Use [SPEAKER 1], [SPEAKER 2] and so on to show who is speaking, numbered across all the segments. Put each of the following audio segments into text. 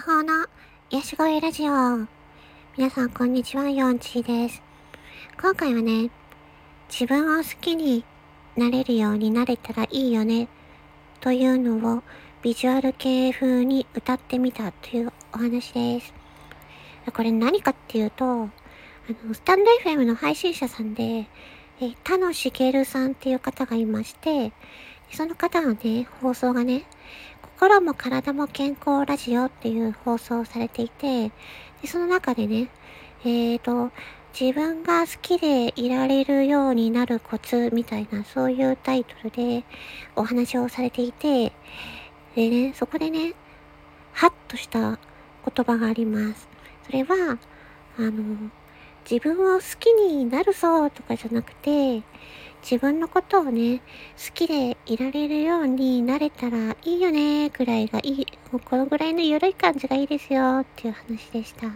[SPEAKER 1] 法の癒し声ラジオ。皆さんこんにちは、ヨンチーです。今回はね、自分を好きになれるようになれたらいいよね、というのをビジュアル系風に歌ってみたというお話です。これ何かっていうと、あの、スタンド FM の配信者さんで、え、田野茂さんっていう方がいまして、その方のね、放送がね、心も体も健康ラジオっていう放送をされていて、でその中でね、えーと、自分が好きでいられるようになるコツみたいな、そういうタイトルでお話をされていて、でね、そこでね、ハッとした言葉があります。それは、あの、自分を好きになるぞとかじゃなくて、自分のことをね、好きでいられるようになれたらいいよね、ぐらいがいい、もうこのぐらいの緩い感じがいいですよ、っていう話でした。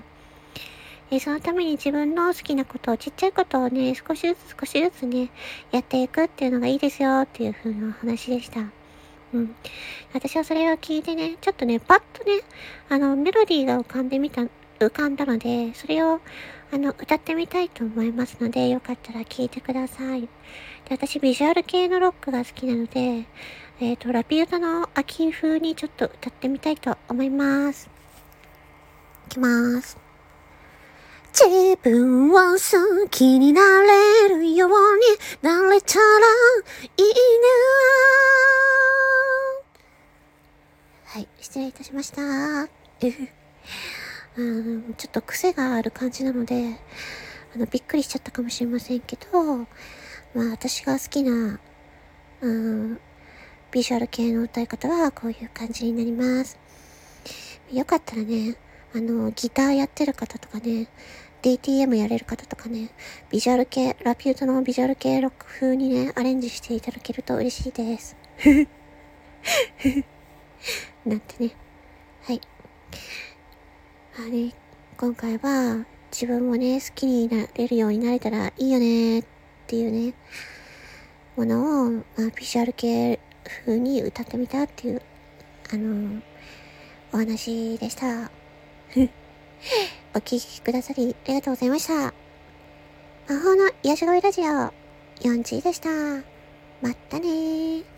[SPEAKER 1] えそのために自分の好きなことを、ちっちゃいことをね、少しずつ少しずつね、やっていくっていうのがいいですよ、っていう風な話でした。うん。私はそれを聞いてね、ちょっとね、パッとね、あの、メロディーが浮かんでみた、浮かんだので、それを、あの、歌ってみたいと思いますので、よかったら聴いてください。で私、ビジュアル系のロックが好きなので、えっ、ー、と、ラピュタの秋風にちょっと歌ってみたいと思います。いきます。自分を好きになれるようになれたらいいなはい、失礼いたしました。うん、ちょっと癖がある感じなので、あの、びっくりしちゃったかもしれませんけど、まあ、私が好きな、うん、ビジュアル系の歌い方はこういう感じになります。よかったらね、あの、ギターやってる方とかね、DTM やれる方とかね、ビジュアル系、ラピュートのビジュアル系ロック風にね、アレンジしていただけると嬉しいです。なんてね。はい。あれ、今回は自分もね、好きになれるようになれたらいいよねっていうね、ものを、まあ、ビジュアル系風に歌ってみたっていう、あのお話でした。お聴きくださりありがとうございました。魔法の癒し声ラジオ、4G でした。まったねー。